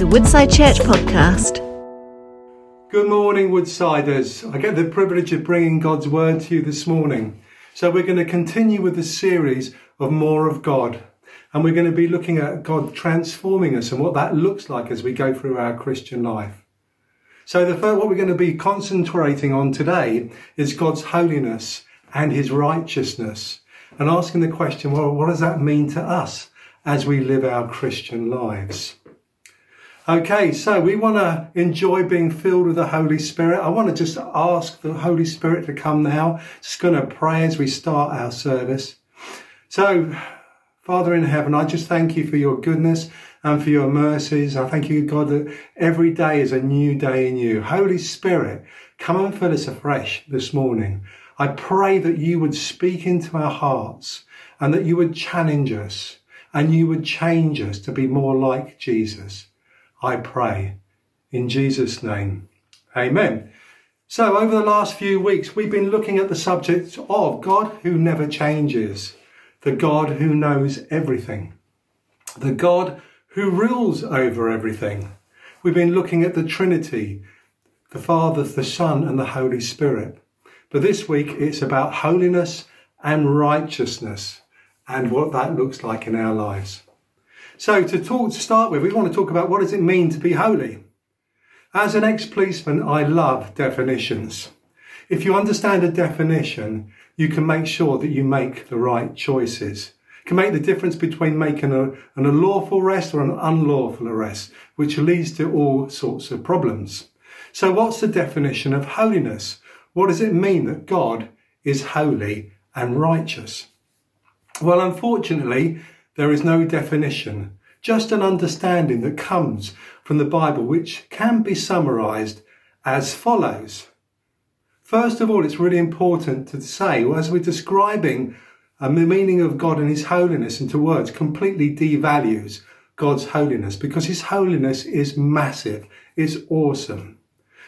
is a Woodside Church podcast. Good morning, Woodsiders. I get the privilege of bringing God's word to you this morning. So, we're going to continue with the series of More of God. And we're going to be looking at God transforming us and what that looks like as we go through our Christian life. So, the first, what we're going to be concentrating on today is God's holiness and his righteousness and asking the question, well, what does that mean to us as we live our Christian lives? Okay, so we want to enjoy being filled with the Holy Spirit. I want to just ask the Holy Spirit to come now. Just going to pray as we start our service. So, Father in heaven, I just thank you for your goodness and for your mercies. I thank you, God, that every day is a new day in you. Holy Spirit, come and fill us afresh this morning. I pray that you would speak into our hearts and that you would challenge us and you would change us to be more like Jesus. I pray in Jesus' name. Amen. So, over the last few weeks, we've been looking at the subject of God who never changes, the God who knows everything, the God who rules over everything. We've been looking at the Trinity, the Father, the Son, and the Holy Spirit. But this week, it's about holiness and righteousness and what that looks like in our lives. So to talk to start with, we want to talk about what does it mean to be holy. As an ex-policeman, I love definitions. If you understand a definition, you can make sure that you make the right choices. Can make the difference between making a, an unlawful arrest or an unlawful arrest, which leads to all sorts of problems. So what's the definition of holiness? What does it mean that God is holy and righteous? Well, unfortunately, there is no definition, just an understanding that comes from the Bible, which can be summarized as follows. First of all, it's really important to say, well, as we're describing um, the meaning of God and His holiness into words, completely devalues God's holiness because His holiness is massive, it's awesome.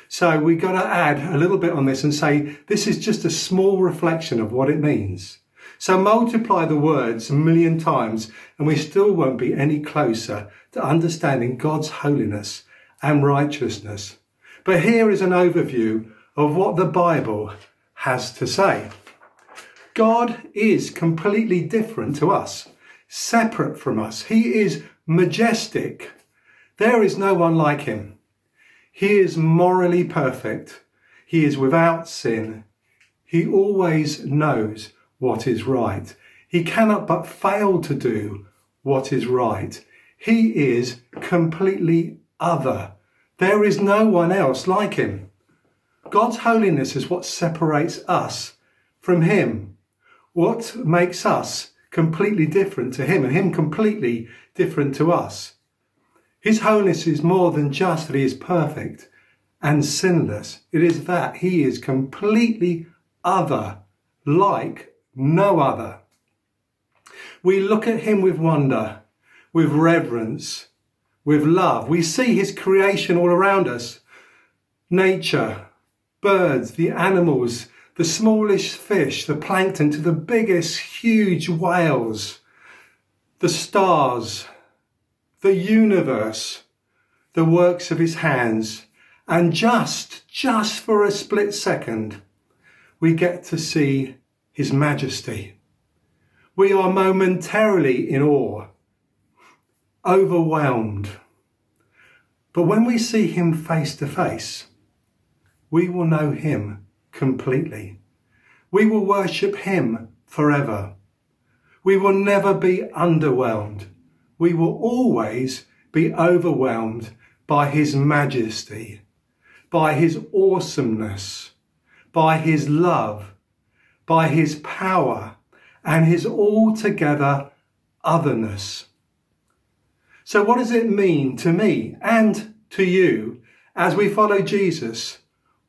So we've got to add a little bit on this and say this is just a small reflection of what it means. So multiply the words a million times and we still won't be any closer to understanding God's holiness and righteousness. But here is an overview of what the Bible has to say. God is completely different to us, separate from us. He is majestic. There is no one like him. He is morally perfect. He is without sin. He always knows what is right. He cannot but fail to do what is right. He is completely other. There is no one else like him. God's holiness is what separates us from him. What makes us completely different to him and him completely different to us. His holiness is more than just that he is perfect and sinless. It is that he is completely other, like no other. We look at him with wonder, with reverence, with love. We see his creation all around us. Nature, birds, the animals, the smallest fish, the plankton to the biggest huge whales, the stars, the universe, the works of his hands. And just, just for a split second, we get to see his majesty. We are momentarily in awe, overwhelmed. But when we see him face to face, we will know him completely. We will worship him forever. We will never be underwhelmed. We will always be overwhelmed by his majesty, by his awesomeness, by his love, by his power and his altogether otherness. So, what does it mean to me and to you as we follow Jesus?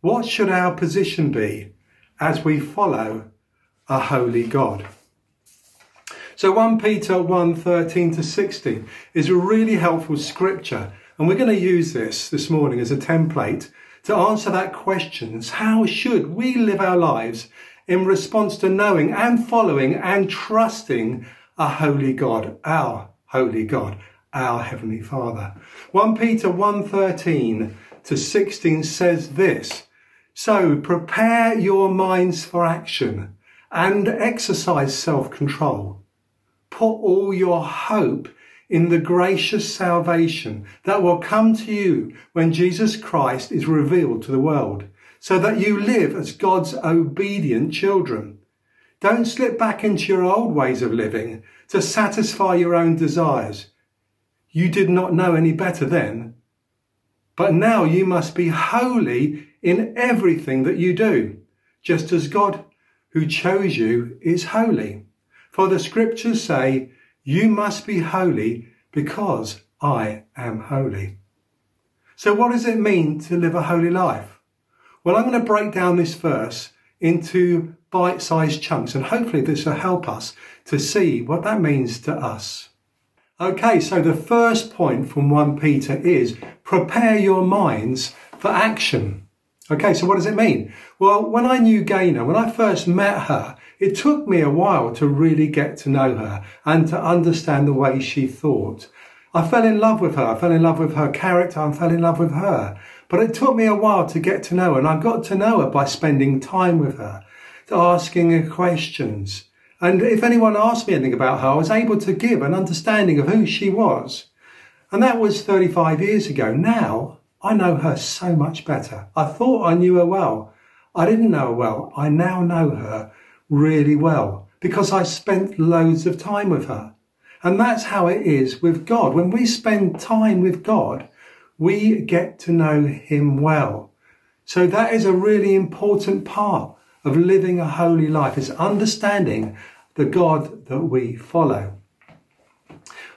What should our position be as we follow a holy God? So 1 Peter 1 13 to 16 is a really helpful scripture, and we're going to use this this morning as a template to answer that question. How should we live our lives in response to knowing and following and trusting a holy God, our holy God, our Heavenly Father. 1 Peter 1.13 to 16 says this, So prepare your minds for action and exercise self-control. Put all your hope in the gracious salvation that will come to you when Jesus Christ is revealed to the world, so that you live as God's obedient children. Don't slip back into your old ways of living to satisfy your own desires. You did not know any better then, but now you must be holy in everything that you do, just as God who chose you is holy. For the scriptures say, you must be holy because I am holy. So what does it mean to live a holy life? Well, I'm going to break down this verse into bite-sized chunks and hopefully this will help us to see what that means to us. Okay, so the first point from 1 Peter is prepare your minds for action. Okay, so what does it mean? Well, when I knew Gaynor, when I first met her, it took me a while to really get to know her and to understand the way she thought. I fell in love with her. I fell in love with her character. I fell in love with her. But it took me a while to get to know her. And I got to know her by spending time with her, asking her questions. And if anyone asked me anything about her, I was able to give an understanding of who she was. And that was 35 years ago. Now I know her so much better. I thought I knew her well. I didn't know her well. I now know her really well because I spent loads of time with her. And that's how it is with God. When we spend time with God, we get to know Him well. So that is a really important part of living a holy life is understanding the God that we follow.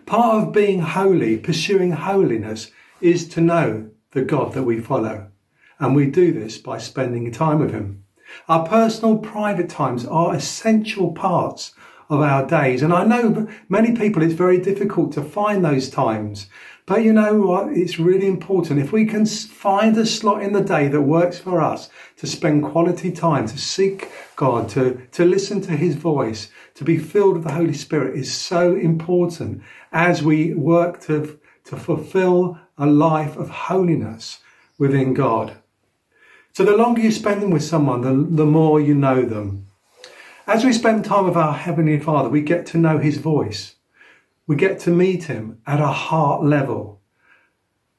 Part of being holy, pursuing holiness, is to know the God that we follow. And we do this by spending time with Him. Our personal private times are essential parts of our days. And I know many people, it's very difficult to find those times. But you know what? It's really important. If we can find a slot in the day that works for us to spend quality time, to seek God, to, to listen to his voice, to be filled with the Holy Spirit is so important as we work to, to fulfill a life of holiness within God. So the longer you spend with someone, the, the more you know them. As we spend time with our Heavenly Father, we get to know His voice. We get to meet Him at a heart level,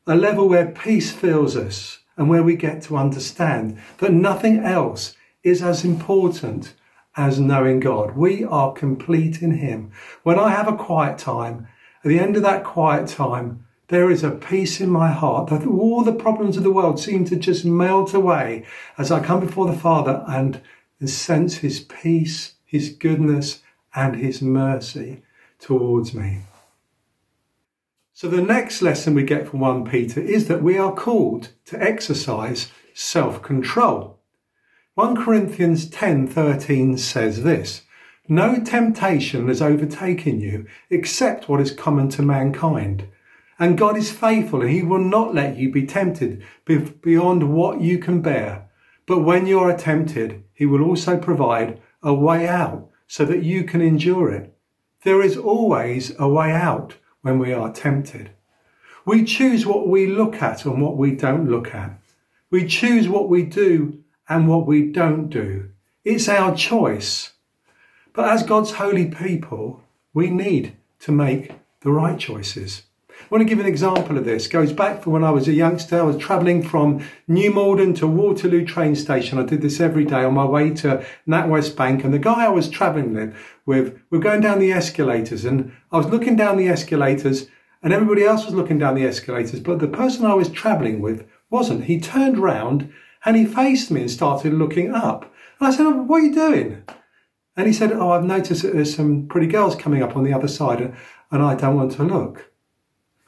a level where peace fills us and where we get to understand that nothing else is as important as knowing God. We are complete in Him. When I have a quiet time, at the end of that quiet time, there is a peace in my heart that all the problems of the world seem to just melt away as I come before the Father and sense His peace, His goodness, and His mercy towards me. So the next lesson we get from 1 Peter is that we are called to exercise self-control. 1 Corinthians 10:13 says this: No temptation has overtaken you except what is common to mankind. And God is faithful and he will not let you be tempted beyond what you can bear. But when you are tempted, he will also provide a way out so that you can endure it. There is always a way out when we are tempted. We choose what we look at and what we don't look at. We choose what we do and what we don't do. It's our choice. But as God's holy people, we need to make the right choices. I want to give an example of this. It goes back from when I was a youngster. I was travelling from New Malden to Waterloo train station. I did this every day on my way to NatWest Bank. And the guy I was travelling with, we were going down the escalators and I was looking down the escalators and everybody else was looking down the escalators. But the person I was travelling with wasn't. He turned round and he faced me and started looking up. And I said, oh, what are you doing? And he said, oh, I've noticed that there's some pretty girls coming up on the other side and I don't want to look.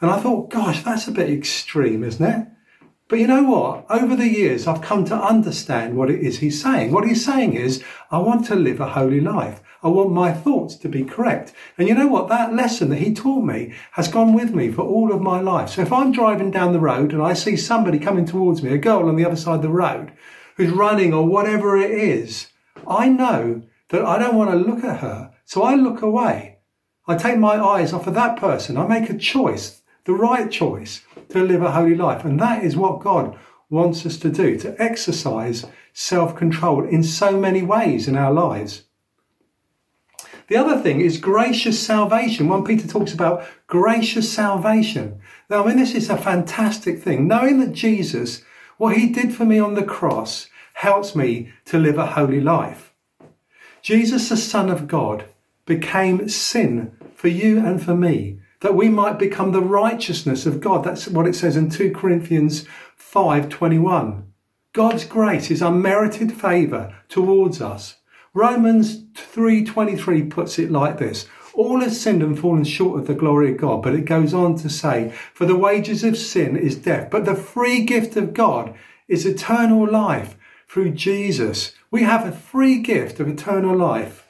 And I thought, gosh, that's a bit extreme, isn't it? But you know what? Over the years, I've come to understand what it is he's saying. What he's saying is, I want to live a holy life. I want my thoughts to be correct. And you know what? That lesson that he taught me has gone with me for all of my life. So if I'm driving down the road and I see somebody coming towards me, a girl on the other side of the road who's running or whatever it is, I know that I don't want to look at her. So I look away. I take my eyes off of that person. I make a choice, the right choice to live a holy life. And that is what God wants us to do, to exercise self control in so many ways in our lives. The other thing is gracious salvation. 1 Peter talks about gracious salvation. Now, I mean, this is a fantastic thing. Knowing that Jesus, what he did for me on the cross, helps me to live a holy life. Jesus, the Son of God, became sin for you and for me, that we might become the righteousness of God. That's what it says in 2 Corinthians 5:21. God's grace is unmerited favor towards us. Romans 3:23 puts it like this: all have sinned and fallen short of the glory of God. But it goes on to say, For the wages of sin is death, but the free gift of God is eternal life through Jesus. We have a free gift of eternal life.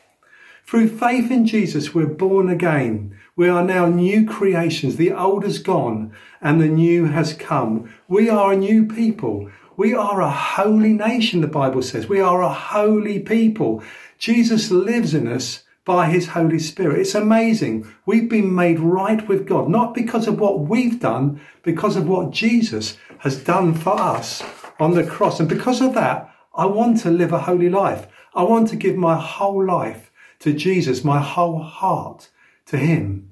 Through faith in Jesus, we're born again. We are now new creations. The old has gone and the new has come. We are a new people. We are a holy nation, the Bible says. We are a holy people. Jesus lives in us by his Holy Spirit. It's amazing. We've been made right with God, not because of what we've done, because of what Jesus has done for us on the cross. And because of that, I want to live a holy life. I want to give my whole life to Jesus, my whole heart to him.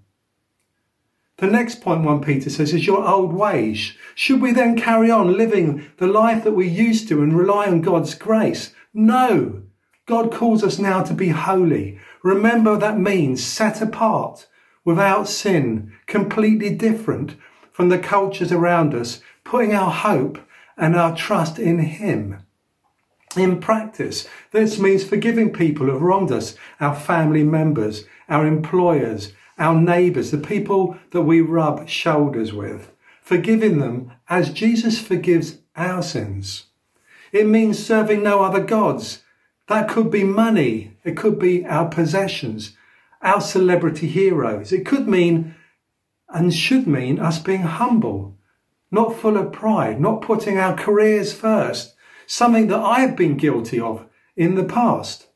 The next point 1 Peter says is your old ways. Should we then carry on living the life that we used to and rely on God's grace? No. God calls us now to be holy. Remember that means set apart, without sin, completely different from the cultures around us, putting our hope and our trust in Him in practice. This means forgiving people who have wronged us, our family members, our employers, our neighbours, the people that we rub shoulders with, forgiving them as Jesus forgives our sins. It means serving no other gods. That could be money. It could be our possessions, our celebrity heroes. It could mean and should mean us being humble, not full of pride, not putting our careers first, something that I have been guilty of in the past.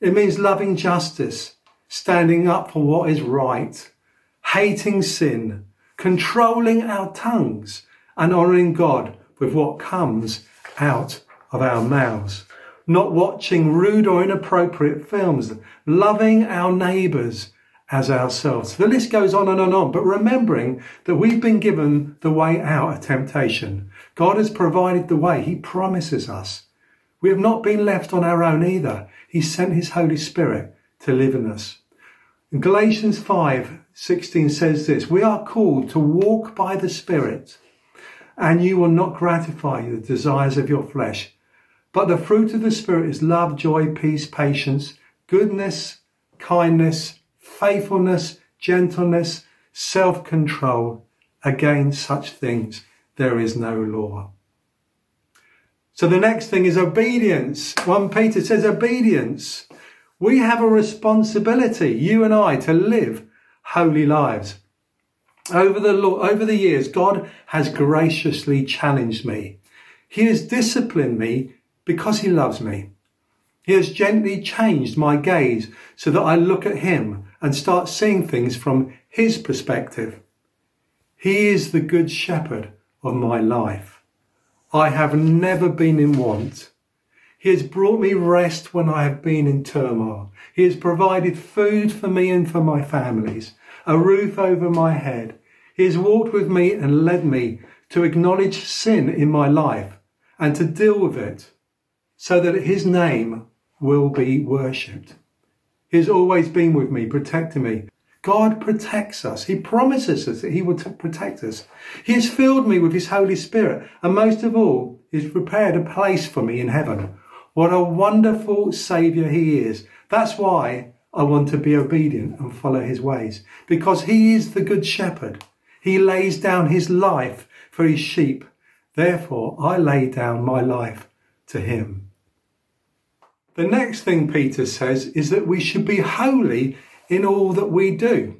It means loving justice, standing up for what is right, hating sin, controlling our tongues, and honouring God with what comes out of our mouths. Not watching rude or inappropriate films, loving our neighbours as ourselves. The list goes on and on and on, but remembering that we've been given the way out of temptation. God has provided the way. He promises us. We have not been left on our own either. He sent his Holy Spirit to live in us. Galatians 5, 16 says this, we are called to walk by the Spirit and you will not gratify the desires of your flesh. But the fruit of the Spirit is love, joy, peace, patience, goodness, kindness, faithfulness, gentleness, self control. Against such things there is no law. So the next thing is obedience. 1 Peter says obedience. We have a responsibility, you and I, to live holy lives. Over the, over the years, God has graciously challenged me. He has disciplined me because he loves me. He has gently changed my gaze so that I look at him and start seeing things from his perspective. He is the good shepherd of my life. I have never been in want. He has brought me rest when I have been in turmoil. He has provided food for me and for my families, a roof over my head. He has walked with me and led me to acknowledge sin in my life and to deal with it so that his name will be worshipped. He has always been with me, protecting me. God protects us. He promises us that He will t- protect us. He has filled me with His Holy Spirit. And most of all, He's prepared a place for me in heaven. What a wonderful Saviour He is. That's why I want to be obedient and follow His ways. Because He is the Good Shepherd. He lays down His life for His sheep. Therefore, I lay down my life to Him. The next thing Peter says is that we should be holy in all that we do.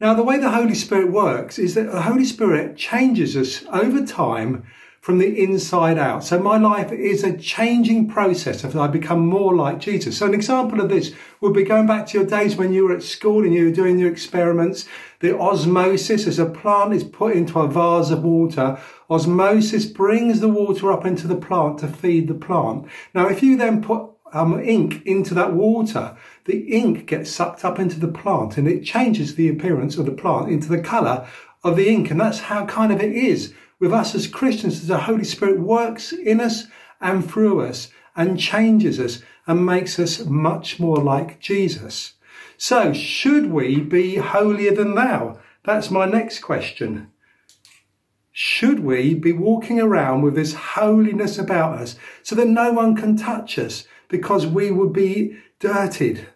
Now, the way the Holy Spirit works is that the Holy Spirit changes us over time from the inside out. So my life is a changing process as I become more like Jesus. So an example of this would be going back to your days when you were at school and you were doing your experiments. The osmosis, as a plant is put into a vase of water, osmosis brings the water up into the plant to feed the plant. Now, if you then put um, ink into that water, the ink gets sucked up into the plant and it changes the appearance of the plant into the colour of the ink. And that's how kind of it is with us as Christians as the Holy Spirit works in us and through us and changes us and makes us much more like Jesus. So should we be holier than thou? That's my next question. Should we be walking around with this holiness about us so that no one can touch us because we would be dirtied?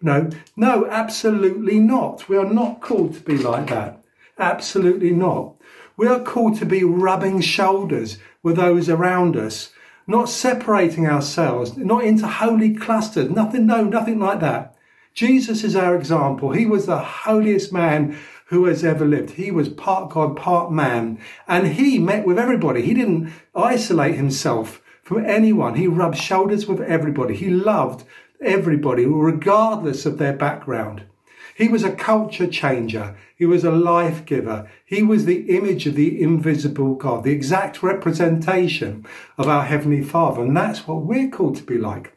No, no, absolutely not. We are not called to be like that. Absolutely not. We are called to be rubbing shoulders with those around us, not separating ourselves, not into holy clusters, nothing, no, nothing like that. Jesus is our example. He was the holiest man who has ever lived. He was part God, part man, and he met with everybody. He didn't isolate himself from anyone. He rubbed shoulders with everybody. He loved everybody, regardless of their background. He was a culture changer. He was a life giver. He was the image of the invisible God, the exact representation of our Heavenly Father. And that's what we're called to be like.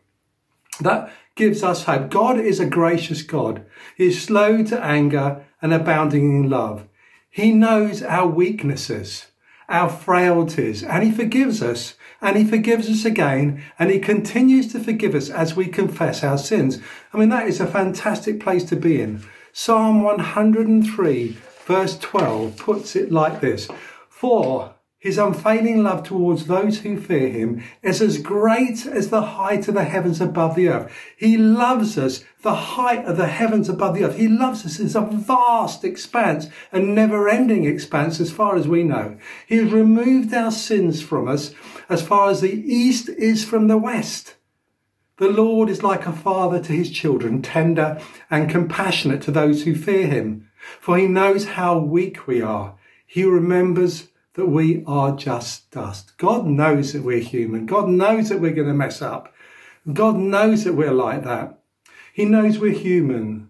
That gives us hope. God is a gracious God. He is slow to anger and abounding in love. He knows our weaknesses, our frailties, and He forgives us and he forgives us again and he continues to forgive us as we confess our sins. I mean, that is a fantastic place to be in. Psalm 103 verse 12 puts it like this. For his unfailing love towards those who fear him is as great as the height of the heavens above the earth. He loves us, the height of the heavens above the earth. He loves us. It's a vast expanse, a never ending expanse as far as we know. He has removed our sins from us as far as the east is from the west. The Lord is like a father to his children, tender and compassionate to those who fear him. For he knows how weak we are. He remembers that we are just dust. God knows that we're human. God knows that we're going to mess up. God knows that we're like that. He knows we're human.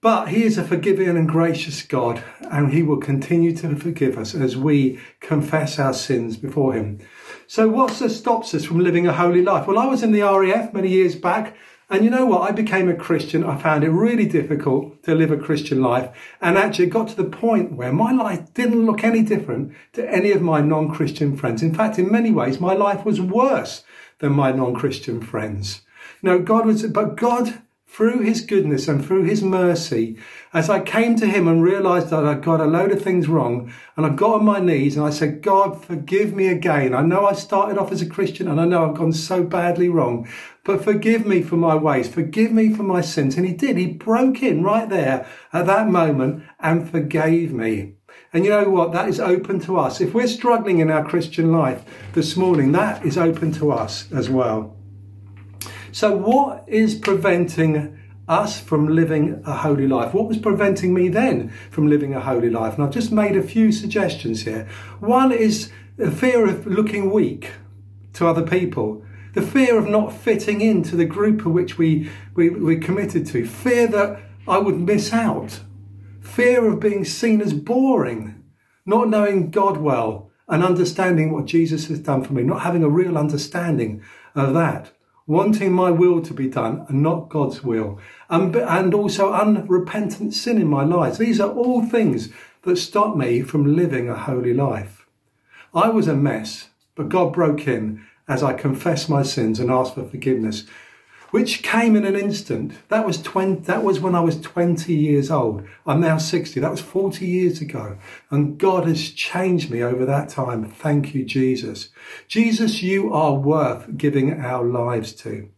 But He is a forgiving and gracious God, and He will continue to forgive us as we confess our sins before Him. So, what stops us from living a holy life? Well, I was in the RAF many years back, and you know what? I became a Christian. I found it really difficult to live a Christian life and actually got to the point where my life didn't look any different to any of my non-Christian friends. In fact, in many ways, my life was worse than my non-Christian friends. No, God was, but God through his goodness and through his mercy, as I came to him and realized that I'd got a load of things wrong, and I got on my knees and I said, God, forgive me again. I know I started off as a Christian and I know I've gone so badly wrong, but forgive me for my ways. Forgive me for my sins. And he did. He broke in right there at that moment and forgave me. And you know what? That is open to us. If we're struggling in our Christian life this morning, that is open to us as well. So, what is preventing us from living a holy life? What was preventing me then from living a holy life? And I've just made a few suggestions here. One is the fear of looking weak to other people, the fear of not fitting into the group of which we, we, we're committed to, fear that I would miss out, fear of being seen as boring, not knowing God well and understanding what Jesus has done for me, not having a real understanding of that wanting my will to be done and not God's will, and, and also unrepentant sin in my life. These are all things that stop me from living a holy life. I was a mess, but God broke in as I confessed my sins and asked for forgiveness which came in an instant. That was 20, that was when I was 20 years old. I'm now 60. That was 40 years ago. And God has changed me over that time. Thank you, Jesus. Jesus, you are worth giving our lives to.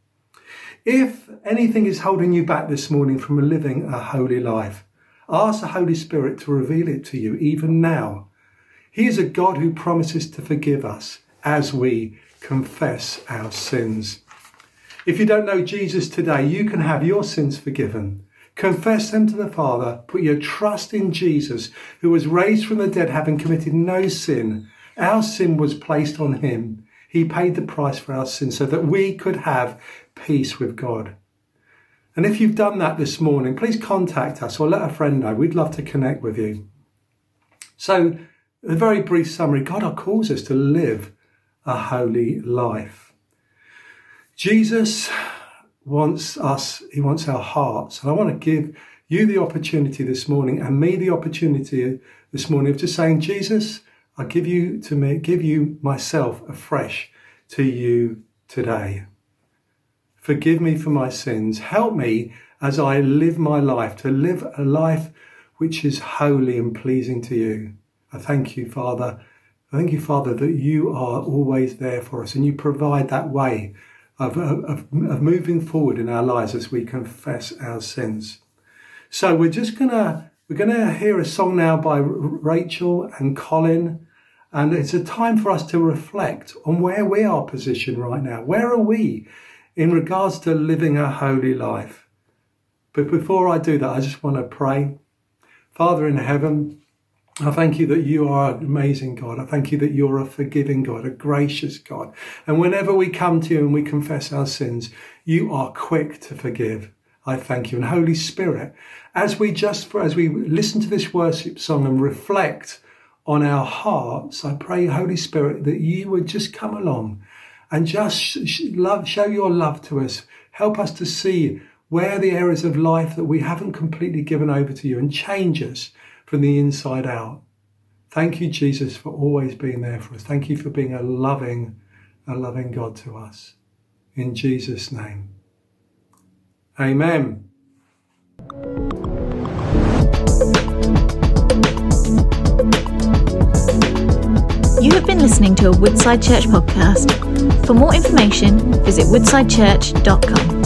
If anything is holding you back this morning from living a holy life, ask the Holy Spirit to reveal it to you even now. He is a God who promises to forgive us as we confess our sins. If you don't know Jesus today, you can have your sins forgiven. Confess them to the Father. Put your trust in Jesus, who was raised from the dead, having committed no sin, Our sin was placed on him. He paid the price for our sin so that we could have peace with God. And if you've done that this morning, please contact us or let a friend know. We'd love to connect with you. So, a very brief summary God calls us to live a holy life. Jesus wants us, He wants our hearts. And I want to give you the opportunity this morning and me the opportunity this morning of just saying, Jesus, I give you to me, give you myself afresh to you today. Forgive me for my sins. Help me as I live my life to live a life which is holy and pleasing to you. I thank you, Father. I thank you, Father, that you are always there for us and you provide that way of, of, of moving forward in our lives as we confess our sins. So we're just gonna we're gonna hear a song now by Rachel and Colin, and it's a time for us to reflect on where we are positioned right now. Where are we in regards to living a holy life? But before I do that, I just want to pray. Father in heaven, I thank you that you are an amazing God. I thank you that you're a forgiving God, a gracious God. And whenever we come to you and we confess our sins, you are quick to forgive. I thank you. And Holy Spirit, as we just, as we listen to this worship song and reflect on our hearts, I pray, Holy Spirit, that you would just come along and just love, show your love to us. Help us to see where the areas of life that we haven't completely given over to you and change us from the inside out. Thank you, Jesus, for always being there for us. Thank you for being a loving, a loving God to us. In Jesus' name. Amen. You have been listening to a Woodside Church podcast. For more information, visit woodsidechurch.com.